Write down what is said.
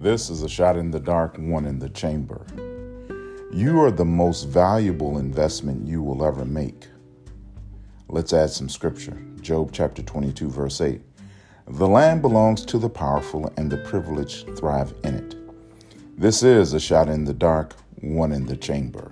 This is a shot in the dark, one in the chamber. You are the most valuable investment you will ever make. Let's add some scripture. Job chapter 22, verse 8. The land belongs to the powerful, and the privileged thrive in it. This is a shot in the dark, one in the chamber.